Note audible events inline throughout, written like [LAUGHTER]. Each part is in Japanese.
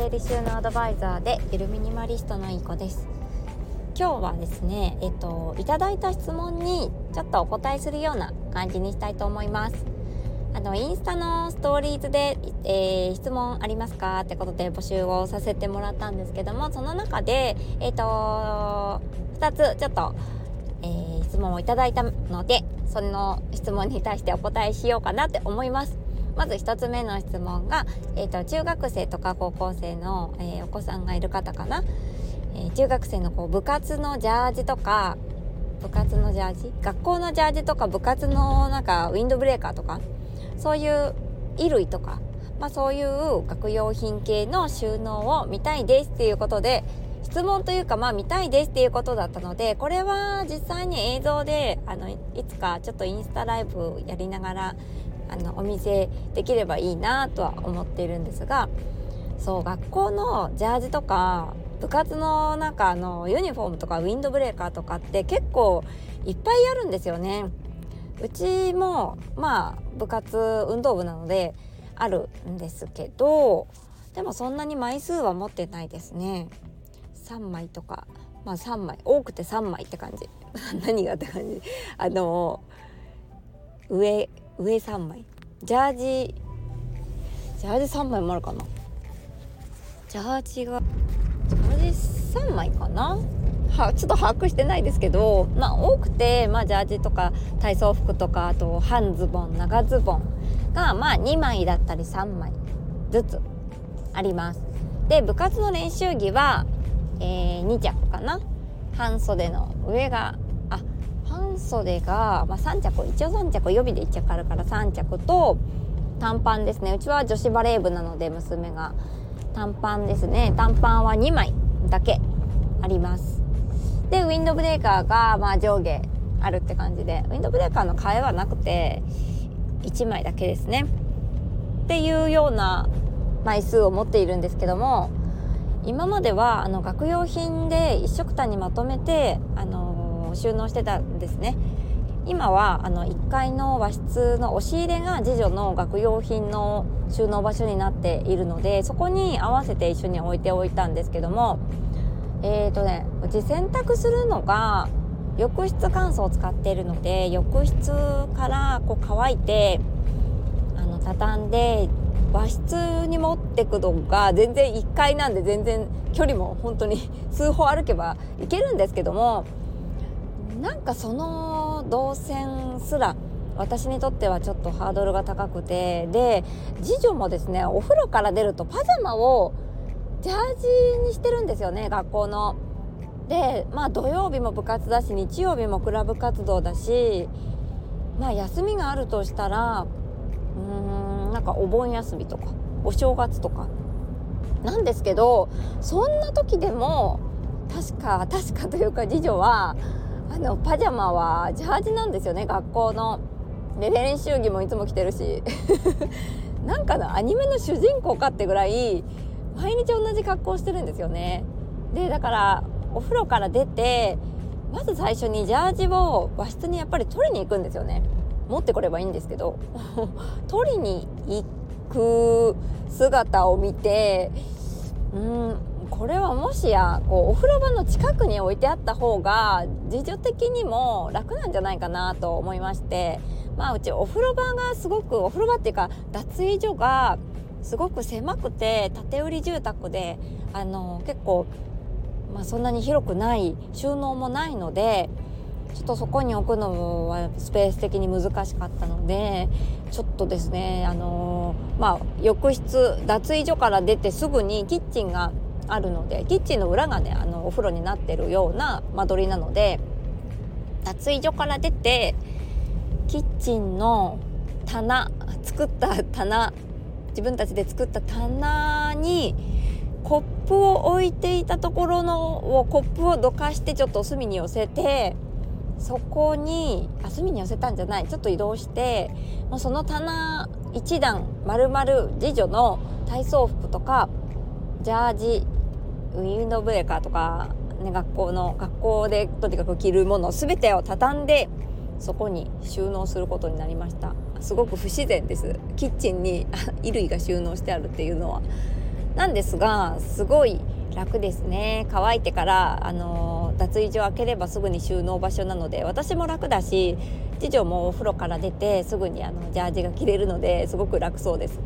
整理収納アドバイザーでゆるミニマリストのいい子です。今日はですねえっといただいた質問にちょっとお答えするような感じにしたいと思います。あのインスタのストーリーズで、えー、質問ありますかってことで募集をさせてもらったんですけどもその中でえっと2つちょっと、えー、質問をいただいたのでその質問に対してお答えしようかなって思います。まず1つ目の質問が、えーと、中学生とか高校生の、えー、お子さんがいる方かな、えー、中学生のこう部活のジャージとか部活のジャージ？学校のジャージとか部活のなんかウィンドブレーカーとか？そういう衣類とか、まあ、そういう学用品系の収納を見たいですっていうことで質問というかまあ見たいですっていうことだったのでこれは実際に映像であのいつかちょっとインスタライブやりながらあのお見せできればいいなとは思っているんですがそう学校のジャージとか部活のなんかあのユニフォームとかウィンドブレーカーとかって結構いっぱいあるんですよね。うちもまあ部活運動部なのであるんですけどでもそんなに枚数は持ってないですね。3枚とかまあ3枚多くて3枚って感じ [LAUGHS] 何がって感じあの上上3枚。ジャージ。ジャージ3枚もあるかな。ジャージがジャージ3枚かな。はちょっと把握してないですけどまあ多くて、まあ、ジャージとか体操服とかあと半ズボン長ズボンがまあ2枚だったり3枚ずつあります。で部活の練習着は、えー、2着かな。半袖の上が半袖が、まあ、3着一応3着予備で1着あるから3着と短パンですね。うちは女子バレー部なので娘が。短パンですね。短パンは2枚だけあります。でウィンドブレーカーがまあ上下あるって感じで。ウィンドブレーカーの替えはなくて1枚だけですね。っていうような枚数を持っているんですけども今まではあの学用品で一色単にまとめてあの収納してたんですね。今はあの1階の和室の押し入れが次女の学用品の収納場所になっているのでそこに合わせて一緒に置いておいたんですけどもえーとねうち洗濯するのが浴室乾燥を使っているので浴室からこう乾いてあの畳んで和室に持ってくのが全然1階なんで全然距離も本当に数歩歩けば行けるんですけどもなんかその動線すら私にとってはちょっとハードルが高くてで次女もですねお風呂から出るとパジャマをジャージにしてるんですよね学校の。でまあ土曜日も部活だし日曜日もクラブ活動だしまあ休みがあるとしたらうーんなんかお盆休みとかお正月とかなんですけどそんな時でも確か確かというか次女はあのパジャマはジャージなんですよね。学校の。で練習着もいつも着てるし。[LAUGHS] なんかなアニメの主人公かってぐらい毎日同じ格好してるんですよね。でだからお風呂から出てまず最初にジャージを和室にやっぱり取りに行くんですよね。持ってこればいいんですけど。[LAUGHS] 取りに行く姿を見てうんこれはもしやこうお風呂場の近くに置いてあった方が自助的にも楽なんじゃないかなと思いましてまあうちお風呂場がすごくお風呂場っていうか脱衣所がすごく狭くて建売り住宅であの結構、まあ、そんなに広くない収納もないのでちょっとそこに置くのはスペース的に難しかったのでちょっとですねあのまあ浴室脱衣所から出てすぐにキッチンがあるのでキッチンの裏がねあのお風呂になってるような間取りなので脱衣所から出てキッチンの棚作った棚自分たちで作った棚にコップを置いていたところのをコップをどかしてちょっと隅に寄せてそこにあ隅に寄せたんじゃないちょっと移動してもうその棚一段丸々次女の体操服とかジャージウィンドブレーカーとか、ね、学校の学校でとにかく着るもの全てを畳んでそこに収納することになりましたすごく不自然ですキッチンに衣類が収納してあるっていうのはなんですがすごい楽ですね乾いてからあの脱衣所開ければすぐに収納場所なので私も楽だし次女もお風呂から出てすぐにあのジャージが着れるのですごく楽そうです。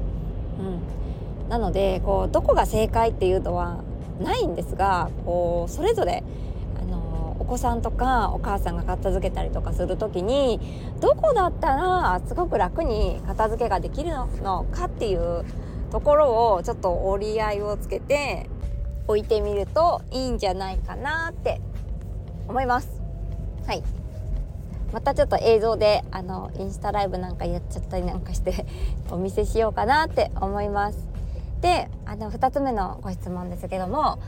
うん、なのでこうどこが正解っていうのはないんですがこうそれぞれあのお子さんとかお母さんが片付けたりとかする時にどこだったらすごく楽に片付けができるのかっていうところをちょっと折り合いをつけて置いてみるといいんじゃないかなって思います。はいまたちょっと映像であのインスタライブなんかやっちゃったりなんかしてお見せしようかなって思います。であの2つ目のご質問ですけども、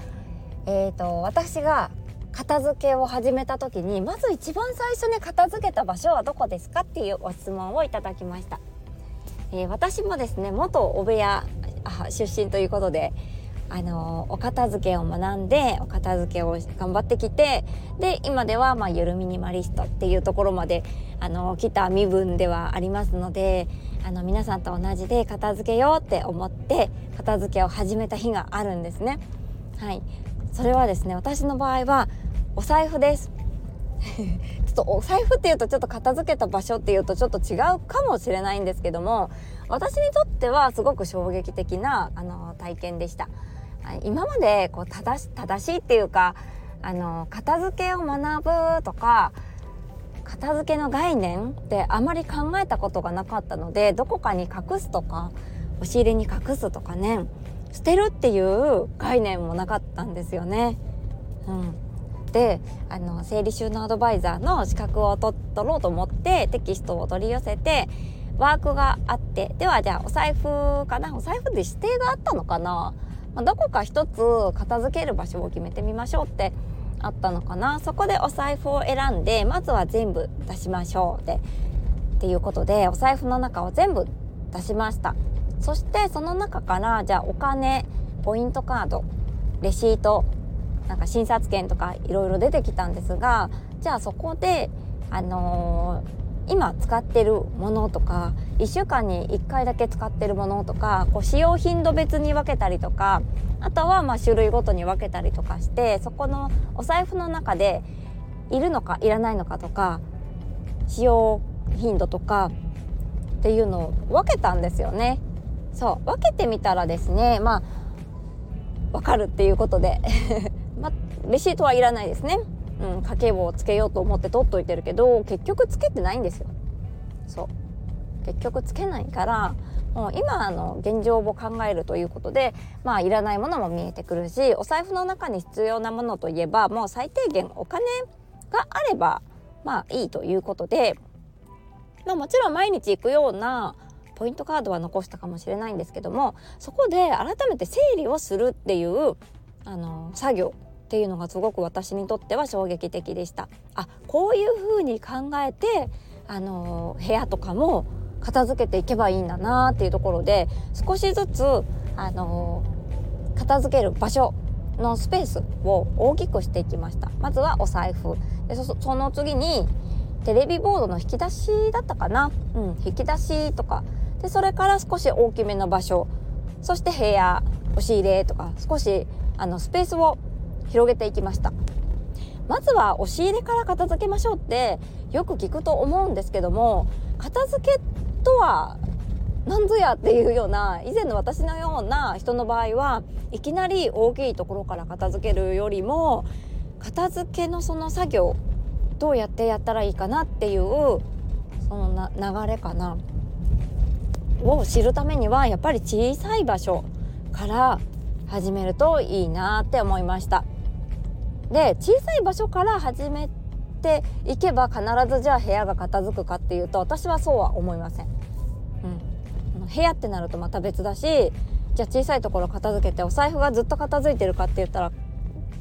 えーと、私が片付けを始めた時にまず一番最初に片付けた場所はどこですかっていうご質問をいただきました。えー、私もですね元お部屋出身ということであのお片付けを学んでお片付けを頑張ってきてで今ではまあゆるミニマリストっていうところまであの来た身分ではありますのであの皆さんと同じで片付けようって思って片付けを始めた日があるんですね。はい、それはですね私の場合はお財布です。[LAUGHS] ちょっとお財布っていうとちょっと片付けた場所っていうとちょっと違うかもしれないんですけども私にとってはすごく衝撃的なあの体験でした。今までこう正し正しいっていうかあの片付けを学ぶとか片付けの概念ってあまり考えたことがなかったのでどこかに隠すとか押し入れに隠すとかね捨てるっていう概念もなかったんですよね。うん、であの整理収納アドバイザーの資格を取ろうと思ってテキストを取り寄せてワークがあってではじゃあお財布かな？お財布で指定があったのかな？まあ、どこか一つ片付ける場所を決めてみましょうってあったのかな？そこでお財布を選んでまずは全部出しましょうでっていうことでお財布の中を全部出しました。そしてその中からじゃあお金ポイントカードレシートなんか診察券とかいろいろ出てきたんですがじゃあそこであのー今使ってるものとか1週間に1回だけ使ってるものとかこう使用頻度別に分けたりとかあとはまあ種類ごとに分けたりとかしてそこのお財布の中でいるのかいらないのかとか使用頻度とかっていうのを分けたんですよね。そう分けてみたらですねまあ分かるっていうことで [LAUGHS] まレシートはいらないですね。うん、家計簿をつけようと思って取っといてるけど結局つけてないんですよ。そう結局つけないからもう今の現状を考えるということでまあいらないものも見えてくるしお財布の中に必要なものといえばもう最低限お金があればまあいいということで、まあ、もちろん毎日行くようなポイントカードは残したかもしれないんですけどもそこで改めて整理をするっていうあの作業っていうのがすごく私にとっては衝撃的でした。あこういう風に考えてあの部屋とかも片付けていけばいいんだなっていうところで少しずつあの片付ける場所のスペースを大きくしていきました。まずはお財布。でその次にテレビボードの引き出しだったかな、うん、引き出しとか。でそれから少し大きめの場所。そして部屋押し入れとか少しあのスペースを広げていきましたまずは押し入れから片付けましょうってよく聞くと思うんですけども片付けとは何ぞやっていうような以前の私のような人の場合はいきなり大きいところから片付けるよりも片付けのその作業どうやってやったらいいかなっていうそのな流れかなを知るためにはやっぱり小さい場所から始めるといいなって思いました。で小さい場所から始めていけば必ずじゃあ部屋が片付くかっていうと私はそうは思いません。うん、部屋ってなるとまた別だしじゃあ小さいところ片付けてお財布がずっと片付いてるかって言ったら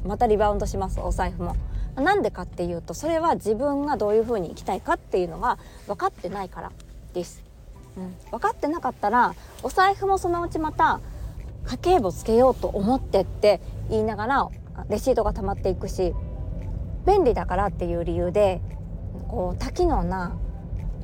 またリバウンドしますお財布も。なんでかっていうとそれは自分がどういう風に生きたいかっていうのが分かってないからです。うん、分かってなかったらお財布もそのうちまた家計簿つけようと思ってって言いながらレシートが溜まっていくし便利だからっていう理由でこう多機能な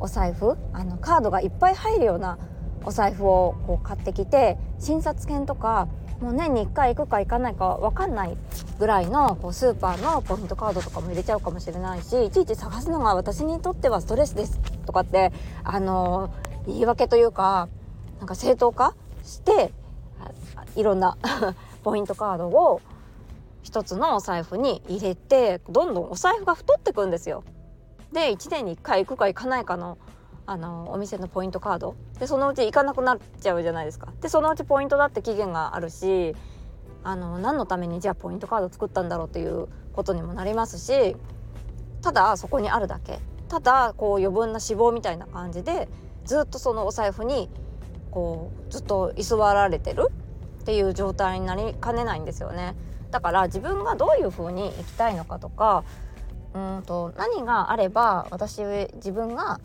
お財布あのカードがいっぱい入るようなお財布をこう買ってきて診察券とかもう年に1回行くか行かないか分かんないぐらいのこうスーパーのポイントカードとかも入れちゃうかもしれないしいちいち探すのが私にとってはストレスですとかってあの言い訳というかなんか正当化していろんな [LAUGHS] ポイントカードを一つのお財布に入れてどんどんお財布が太ってくんですよ。で1年に1回行くか行かないかのあのお店のポイントカードでそのうち行かなくなっちゃうじゃないですか。でそのうちポイントだって期限があるしあの何のためにじゃあポイントカード作ったんだろうっていうことにもなりますしただそこにあるだけただこう余分な脂肪みたいな感じでずっとそのお財布にこうずっと居座られてるっていう状態になりかねないんですよね。だから自分がどういう風に生きたいのかとかうんと何があれば私自分が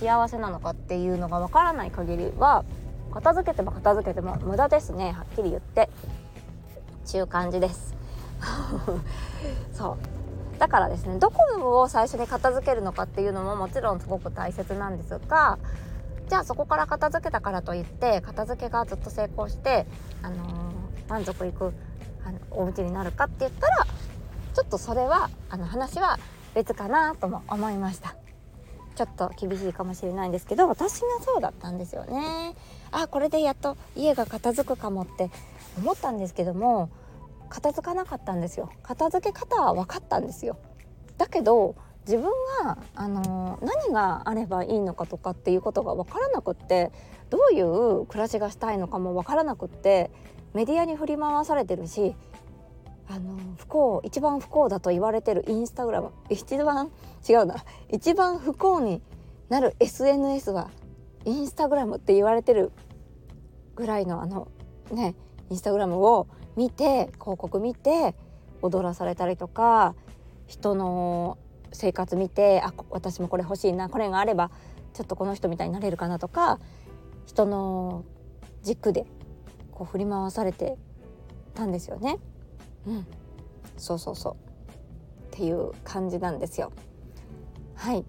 幸せなのかっていうのがわからない限りは片付けても片付けても無駄ですね。はっきり言って。ちゅう感じです。[LAUGHS] そう。だからですねどこを最初に片付けるのかっていうのももちろんすごく大切なんですがじゃあそこから片付けたからといって片付けがずっと成功して、あのー、満足いくあのお家になるかって言ったらちょっとそれはあの話は別かなとも思いました。ちょっと厳しいかもしれないんですけど私がそうだったんですよね。あこれでやっと家が片付くかもって思ったんですけども片付かなかったんですよ。片付け方は分かったんですよ。だけど自分が、あの何があればいいのかとかっていうことが分からなくってどういう暮らしがしたいのかも分からなくってメディアに振り回されてるしあの不幸一番不幸だと言われてるインスタグラム一番違うな一番不幸になる SNS はインスタグラムって言われてるぐらいのあのねインスタグラムを見て広告見て踊らされたりとか人の生活見てあ私もこれ欲しいなこれがあればちょっとこの人みたいになれるかなとか人の軸でこう振り回されてたんですよね。うん、そうそうそう。っていう感じなんですよ。はい、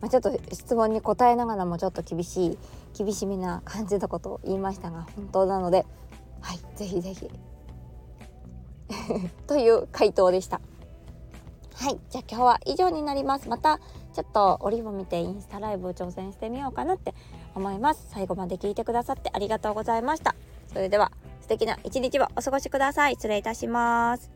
まあ、ちょっと質問に答えながらもちょっと厳しい厳しめな感じのことを言いましたが本当なのではい。ぜひぜひ。[LAUGHS] という回答でした。はい。じゃあ今日は以上になります。またちょっと折を見てインスタライブ挑戦してみようかなって思います。最後まで聞いてくださってありがとうございました。それでは素敵な一日をお過ごしください。失礼いたします。